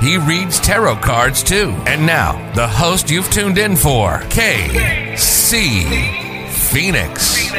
He reads tarot cards too. And now, the host you've tuned in for, KC Phoenix.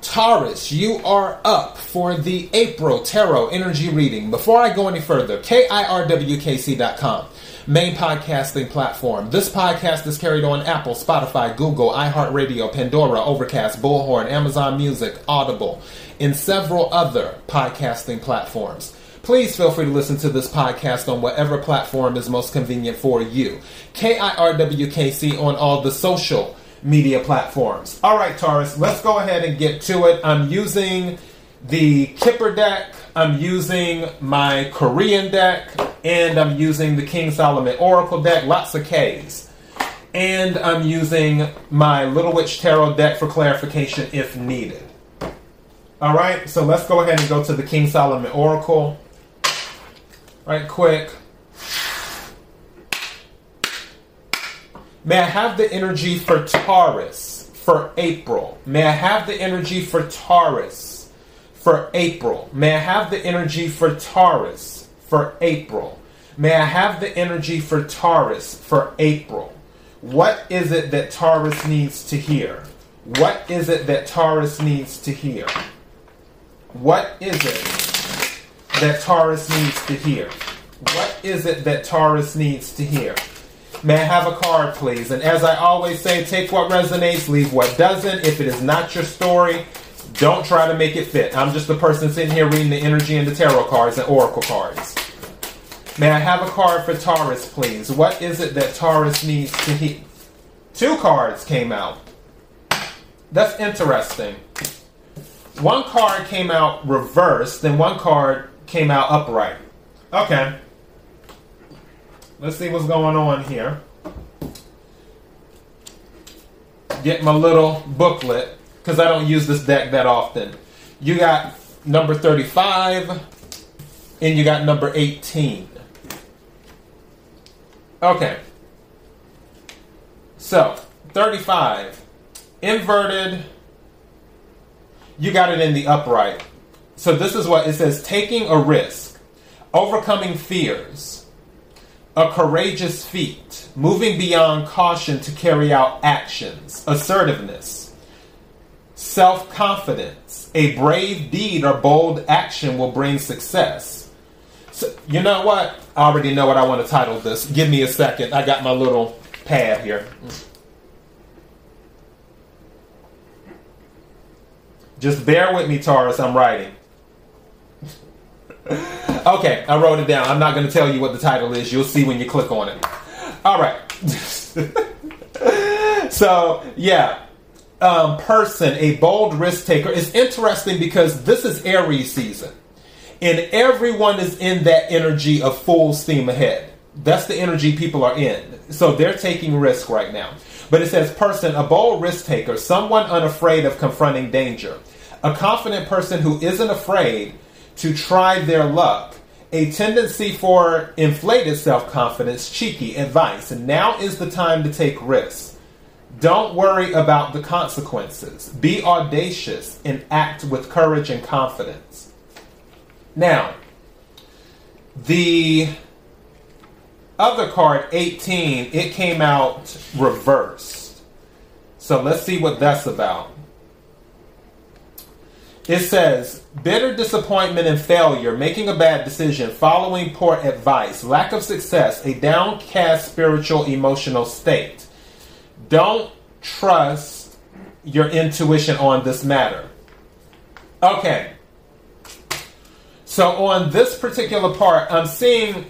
Taurus, you are up for the April Tarot Energy Reading. Before I go any further, KIRWKC.com, main podcasting platform. This podcast is carried on Apple, Spotify, Google, iHeartRadio, Pandora, Overcast, Bullhorn, Amazon Music, Audible, and several other podcasting platforms. Please feel free to listen to this podcast on whatever platform is most convenient for you. KIRWKC on all the social media platforms. All right, Taurus, let's go ahead and get to it. I'm using the Kipper deck, I'm using my Korean deck, and I'm using the King Solomon Oracle deck, lots of Ks. And I'm using my Little Witch Tarot deck for clarification if needed. All right, so let's go ahead and go to the King Solomon Oracle. Right quick. May I have the energy for Taurus for April? May I have the energy for Taurus for April? May I have the energy for Taurus for April? May I have the energy for Taurus for April? What is it that Taurus needs to hear? What is it that Taurus needs to hear? What is it that Taurus needs to hear? What is it that Taurus needs to hear? May I have a card, please? And as I always say, take what resonates, leave what doesn't. If it is not your story, don't try to make it fit. I'm just the person sitting here reading the energy and the tarot cards and oracle cards. May I have a card for Taurus, please? What is it that Taurus needs to hear? Two cards came out. That's interesting. One card came out reversed, then one card came out upright. Okay. Let's see what's going on here. Get my little booklet because I don't use this deck that often. You got number 35 and you got number 18. Okay. So, 35 inverted you got it in the upright. So this is what it says taking a risk, overcoming fears, a courageous feat, moving beyond caution to carry out actions, assertiveness, self confidence, a brave deed or bold action will bring success. So, you know what? I already know what I want to title this. Give me a second. I got my little pad here. Just bear with me, Taurus. I'm writing. Okay, I wrote it down. I'm not going to tell you what the title is. You'll see when you click on it. All right. so, yeah. Um, person, a bold risk taker, is interesting because this is Aries season. And everyone is in that energy of full steam ahead. That's the energy people are in. So they're taking risk right now. But it says person, a bold risk taker, someone unafraid of confronting danger, a confident person who isn't afraid to try their luck, a tendency for inflated self confidence, cheeky advice. And now is the time to take risks. Don't worry about the consequences. Be audacious and act with courage and confidence. Now, the other card, 18, it came out reversed. So let's see what that's about. It says bitter disappointment and failure, making a bad decision, following poor advice, lack of success, a downcast spiritual emotional state. Don't trust your intuition on this matter. Okay. So, on this particular part, I'm seeing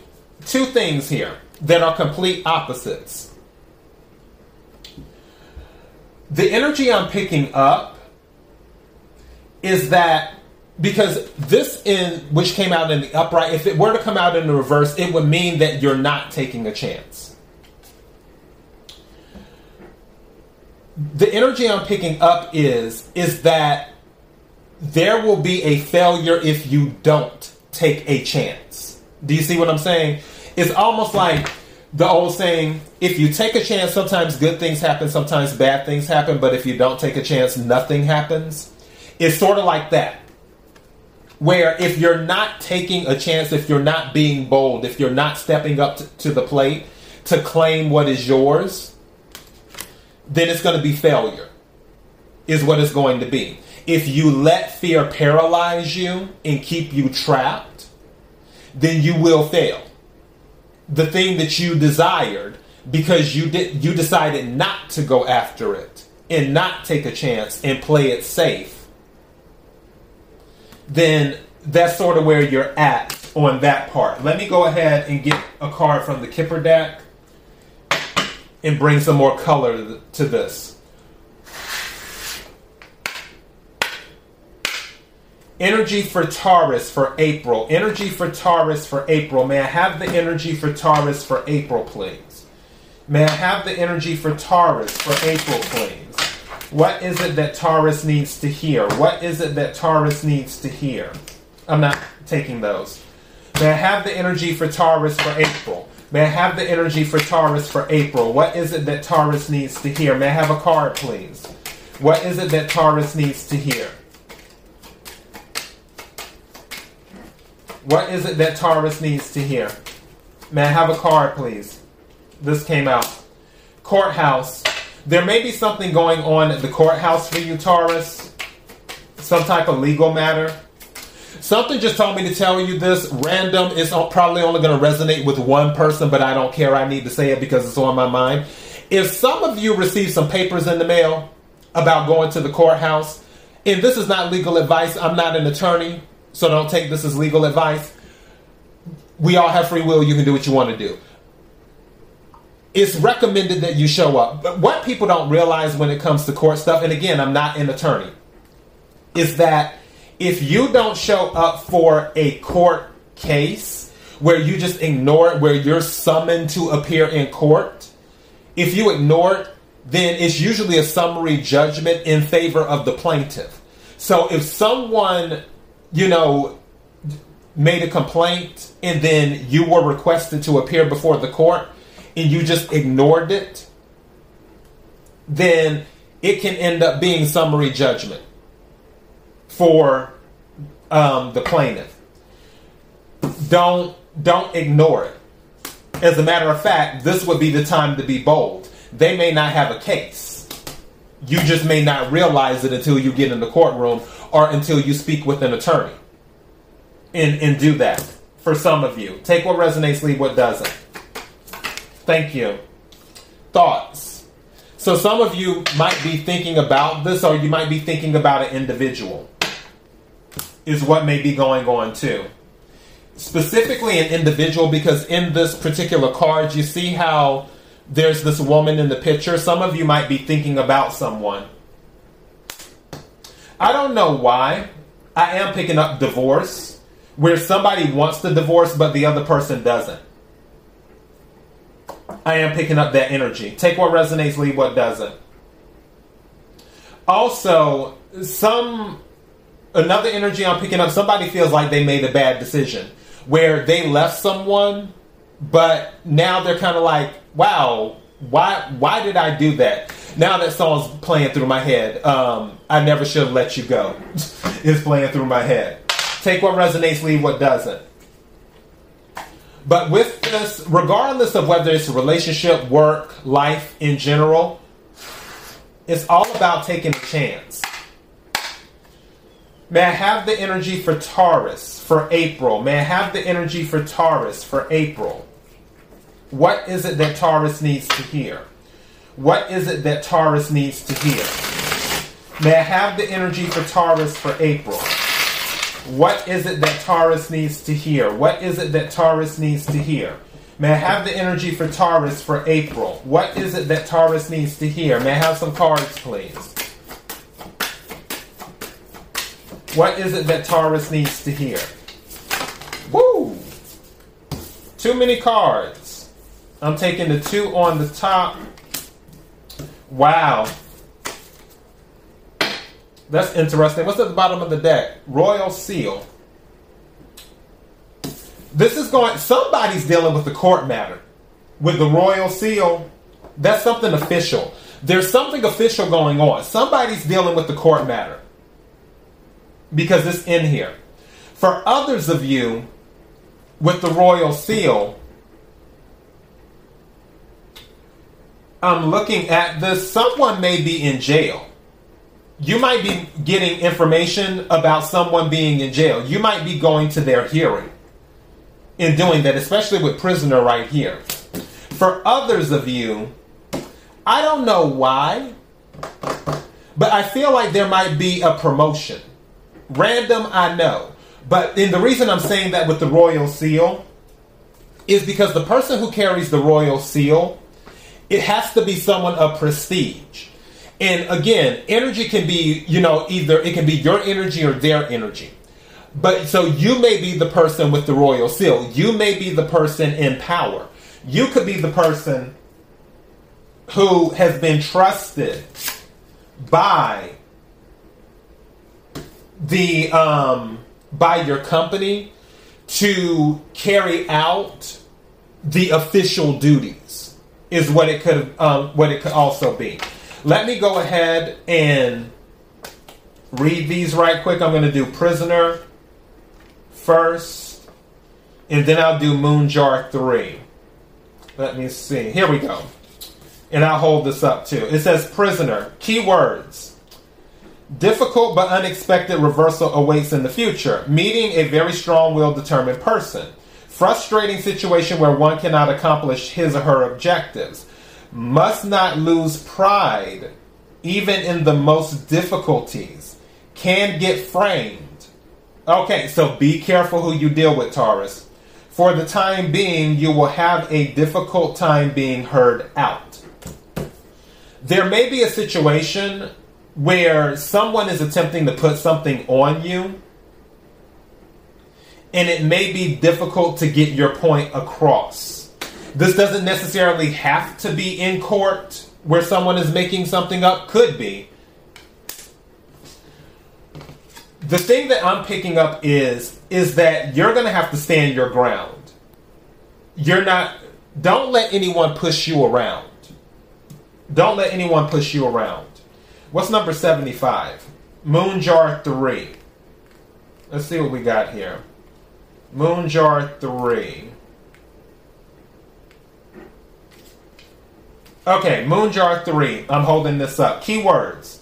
two things here that are complete opposites. The energy I'm picking up is that because this in which came out in the upright, if it were to come out in the reverse, it would mean that you're not taking a chance. The energy I'm picking up is is that there will be a failure if you don't take a chance. Do you see what I'm saying? It's almost like the old saying, if you take a chance, sometimes good things happen, sometimes bad things happen, but if you don't take a chance, nothing happens it's sort of like that. Where if you're not taking a chance, if you're not being bold, if you're not stepping up to, to the plate to claim what is yours, then it's going to be failure, is what it's going to be. If you let fear paralyze you and keep you trapped, then you will fail. The thing that you desired because you did you decided not to go after it and not take a chance and play it safe, then that's sort of where you're at on that part. Let me go ahead and get a card from the Kipper deck and bring some more color to this. Energy for Taurus for April. Energy for Taurus for April. May I have the energy for Taurus for April, please? May I have the energy for Taurus for April, please? What is it that Taurus needs to hear? What is it that Taurus needs to hear? I'm not taking those. May I have the energy for Taurus for April? May I have the energy for Taurus for April? What is it that Taurus needs to hear? May I have a card, please? What is it that Taurus needs to hear? What is it that Taurus needs to hear? May I have a card, please? This came out. Courthouse. There may be something going on at the courthouse for you, Taurus. Some type of legal matter. Something just told me to tell you this. Random is probably only going to resonate with one person, but I don't care. I need to say it because it's on my mind. If some of you receive some papers in the mail about going to the courthouse, and this is not legal advice, I'm not an attorney, so don't take this as legal advice. We all have free will. You can do what you want to do. It's recommended that you show up. But what people don't realize when it comes to court stuff, and again, I'm not an attorney, is that if you don't show up for a court case where you just ignore it, where you're summoned to appear in court, if you ignore it, then it's usually a summary judgment in favor of the plaintiff. So if someone you know, made a complaint and then you were requested to appear before the court and you just ignored it, then it can end up being summary judgment for um, the plaintiff. Don't don't ignore it. As a matter of fact, this would be the time to be bold. They may not have a case. You just may not realize it until you get in the courtroom or until you speak with an attorney. And, and do that for some of you. Take what resonates, leave what doesn't. Thank you. Thoughts. So some of you might be thinking about this, or you might be thinking about an individual, is what may be going on too. Specifically, an individual, because in this particular card, you see how there's this woman in the picture. Some of you might be thinking about someone I don't know why. I am picking up divorce, where somebody wants the divorce but the other person doesn't. I am picking up that energy. Take what resonates, leave what doesn't. Also, some another energy I'm picking up, somebody feels like they made a bad decision where they left someone, but now they're kind of like, wow, why why did I do that? Now that song's playing through my head. Um, I never should have let you go. it's playing through my head. Take what resonates, leave what doesn't. But with this, regardless of whether it's a relationship, work, life in general, it's all about taking a chance. May I have the energy for Taurus for April? May I have the energy for Taurus for April? What is it that Taurus needs to hear? What is it that Taurus needs to hear? May I have the energy for Taurus for April? What is it that Taurus needs to hear? What is it that Taurus needs to hear? May I have the energy for Taurus for April? What is it that Taurus needs to hear? May I have some cards, please? What is it that Taurus needs to hear? Woo! Too many cards. I'm taking the two on the top. Wow. That's interesting. What's at the bottom of the deck? Royal Seal. This is going. Somebody's dealing with the court matter with the Royal Seal. That's something official. There's something official going on. Somebody's dealing with the court matter because it's in here. For others of you with the Royal Seal, I'm looking at this. Someone may be in jail. You might be getting information about someone being in jail. You might be going to their hearing in doing that, especially with prisoner right here. For others of you, I don't know why, but I feel like there might be a promotion. Random, I know. But in the reason I'm saying that with the royal seal is because the person who carries the royal seal, it has to be someone of prestige. And again, energy can be, you know, either it can be your energy or their energy. But so you may be the person with the royal seal. You may be the person in power. You could be the person who has been trusted by the um, by your company to carry out the official duties is what it could um, what it could also be. Let me go ahead and read these right quick. I'm going to do prisoner first, and then I'll do Moonjar 3. Let me see. Here we go. And I'll hold this up too. It says prisoner. Keywords. Difficult but unexpected reversal awaits in the future. Meeting a very strong will determined person. Frustrating situation where one cannot accomplish his or her objectives. Must not lose pride even in the most difficulties. Can get framed Okay, so be careful who you deal with, Taurus. For the time being, you will have a difficult time being heard out. There may be a situation where someone is attempting to put something on you, and it may be difficult to get your point across. This doesn't necessarily have to be in court where someone is making something up, could be the thing that I'm picking up is is that you're going to have to stand your ground. You're not don't let anyone push you around. Don't let anyone push you around. What's number 75? Moonjar 3. Let's see what we got here. Moonjar 3. Okay, Moonjar 3. I'm holding this up. Keywords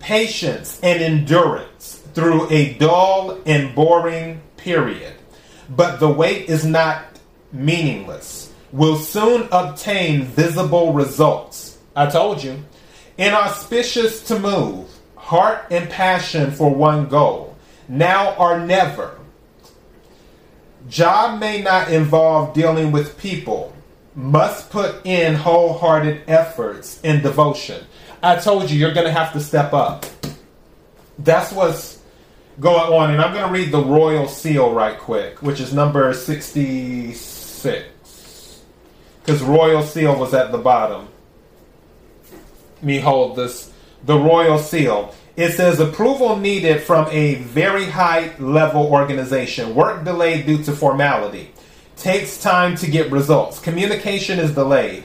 patience and endurance through a dull and boring period. But the wait is not meaningless. Will soon obtain visible results. I told you. Inauspicious to move, heart and passion for one goal. Now or never. Job may not involve dealing with people. Must put in wholehearted efforts and devotion. I told you, you're going to have to step up. That's what's going on, and I'm going to read the royal seal right quick, which is number 66. Because royal seal was at the bottom. Me hold this. The royal seal. It says approval needed from a very high level organization. Work delayed due to formality. Takes time to get results. Communication is delayed.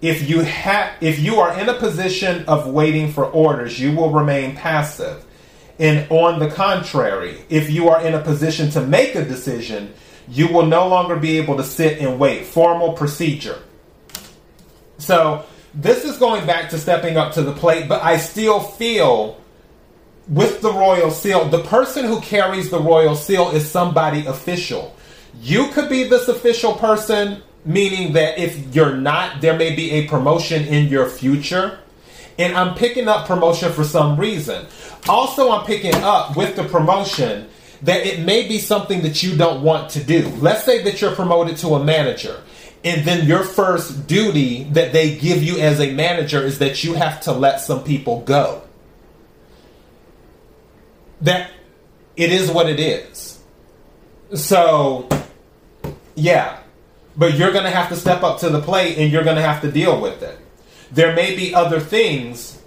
If you have if you are in a position of waiting for orders, you will remain passive. And on the contrary, if you are in a position to make a decision, you will no longer be able to sit and wait. Formal procedure. So, this is going back to stepping up to the plate, but I still feel with the royal seal, the person who carries the royal seal is somebody official. You could be this official person, meaning that if you're not, there may be a promotion in your future and I'm picking up promotion for some reason. Also, I'm picking up with the promotion that it may be something that you don't want to do. Let's say that you're promoted to a manager, and then your first duty that they give you as a manager is that you have to let some people go. That it is what it is. So, yeah. But you're going to have to step up to the plate and you're going to have to deal with it there may be other things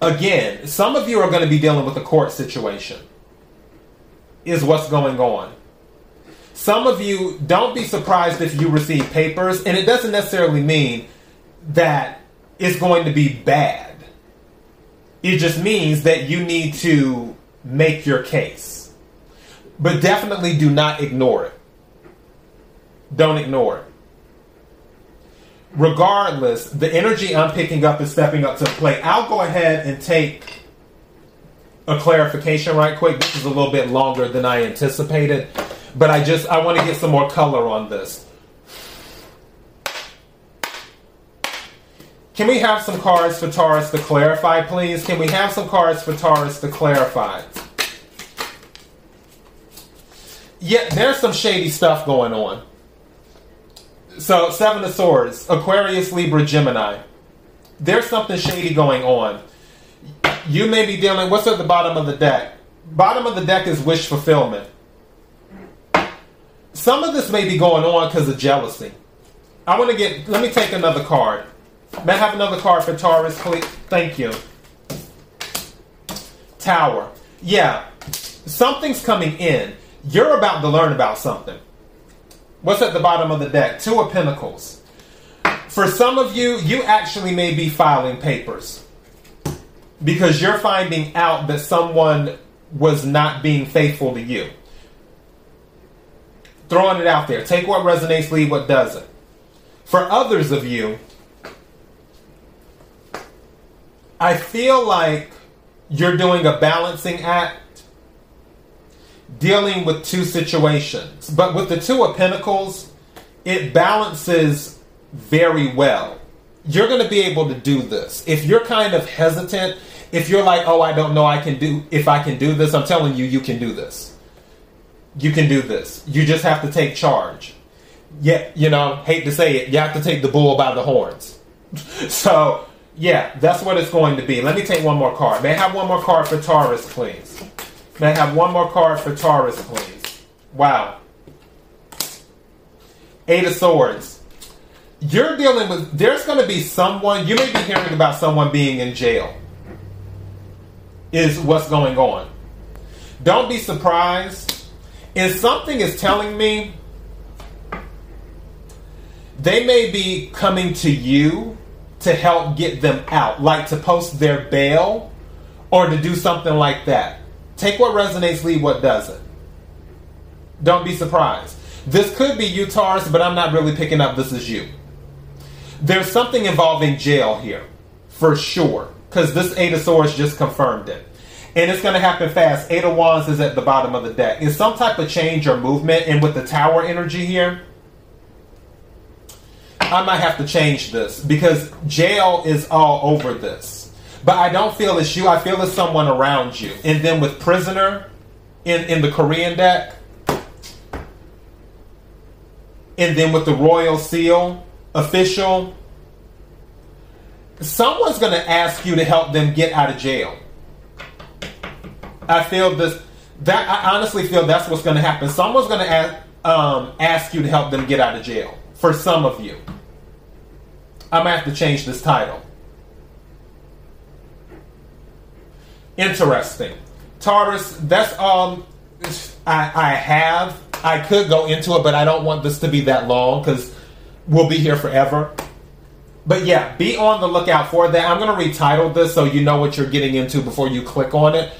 Again, some of you are going to be dealing with a court situation, is what's going on. Some of you don't be surprised if you receive papers, and it doesn't necessarily mean that it's going to be bad. It just means that you need to make your case. But definitely do not ignore it. Don't ignore it. Regardless, the energy I'm picking up is stepping up to the plate. I'll go ahead and take a clarification right quick. This is a little bit longer than I anticipated, but I just I want to get some more color on this. Can we have some cards for Taurus to clarify, please? Can we have some cards for Taurus to clarify? Yeah, there's some shady stuff going on. So, Seven of Swords, Aquarius, Libra, Gemini. There's something shady going on. You may be dealing, what's at the bottom of the deck? Bottom of the deck is wish fulfillment. Some of this may be going on because of jealousy. I want to get, let me take another card. May I have another card for Taurus, please? Thank you. Tower. Yeah, something's coming in. You're about to learn about something. What's at the bottom of the deck? Two of Pentacles. For some of you, you actually may be filing papers because you're finding out that someone was not being faithful to you. Throwing it out there. Take what resonates, leave what doesn't. For others of you, I feel like you're doing a balancing act dealing with two situations. But with the Two of Pentacles, it balances very well. You're going to be able to do this. If you're kind of hesitant, if you're like, "Oh, I don't know I can do if I can do this." I'm telling you you can do this. You can do this. You just have to take charge. Yeah, you know, hate to say it, you have to take the bull by the horns. so, yeah, that's what it's going to be. Let me take one more card. May I have one more card for Taurus, please? May I have one more card for Taurus, please? Wow. Eight of Swords. You're dealing with, there's going to be someone, you may be hearing about someone being in jail, is what's going on. Don't be surprised. If something is telling me they may be coming to you to help get them out, like to post their bail or to do something like that. Take what resonates, leave what doesn't. Don't be surprised. This could be you, Taurus, but I'm not really picking up this is you. There's something involving jail here, for sure, because this Eight of Swords just confirmed it. And it's going to happen fast. Eight of Wands is at the bottom of the deck. It's some type of change or movement, and with the Tower energy here, I might have to change this because jail is all over this. But I don't feel it's you. I feel it's someone around you. And then with prisoner in, in the Korean deck, and then with the royal seal official, someone's going to ask you to help them get out of jail. I feel this. That I honestly feel that's what's going to happen. Someone's going to ask, um, ask you to help them get out of jail. For some of you, I'm gonna have to change this title. Interesting, Taurus. That's um, I I have. I could go into it, but I don't want this to be that long because we'll be here forever. But yeah, be on the lookout for that. I'm going to retitle this so you know what you're getting into before you click on it.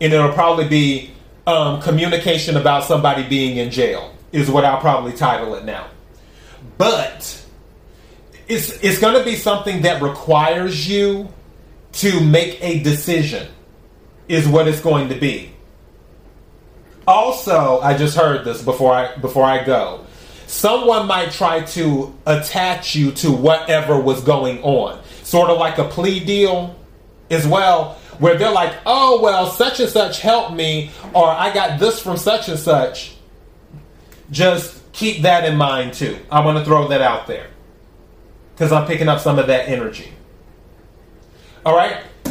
And it'll probably be um, communication about somebody being in jail, is what I'll probably title it now. But it's, it's going to be something that requires you to make a decision, is what it's going to be. Also, I just heard this before I before I go someone might try to attach you to whatever was going on. Sort of like a plea deal as well, where they're like, oh, well, such and such helped me, or I got this from such and such. Just keep that in mind too. I want to throw that out there because I'm picking up some of that energy. All right,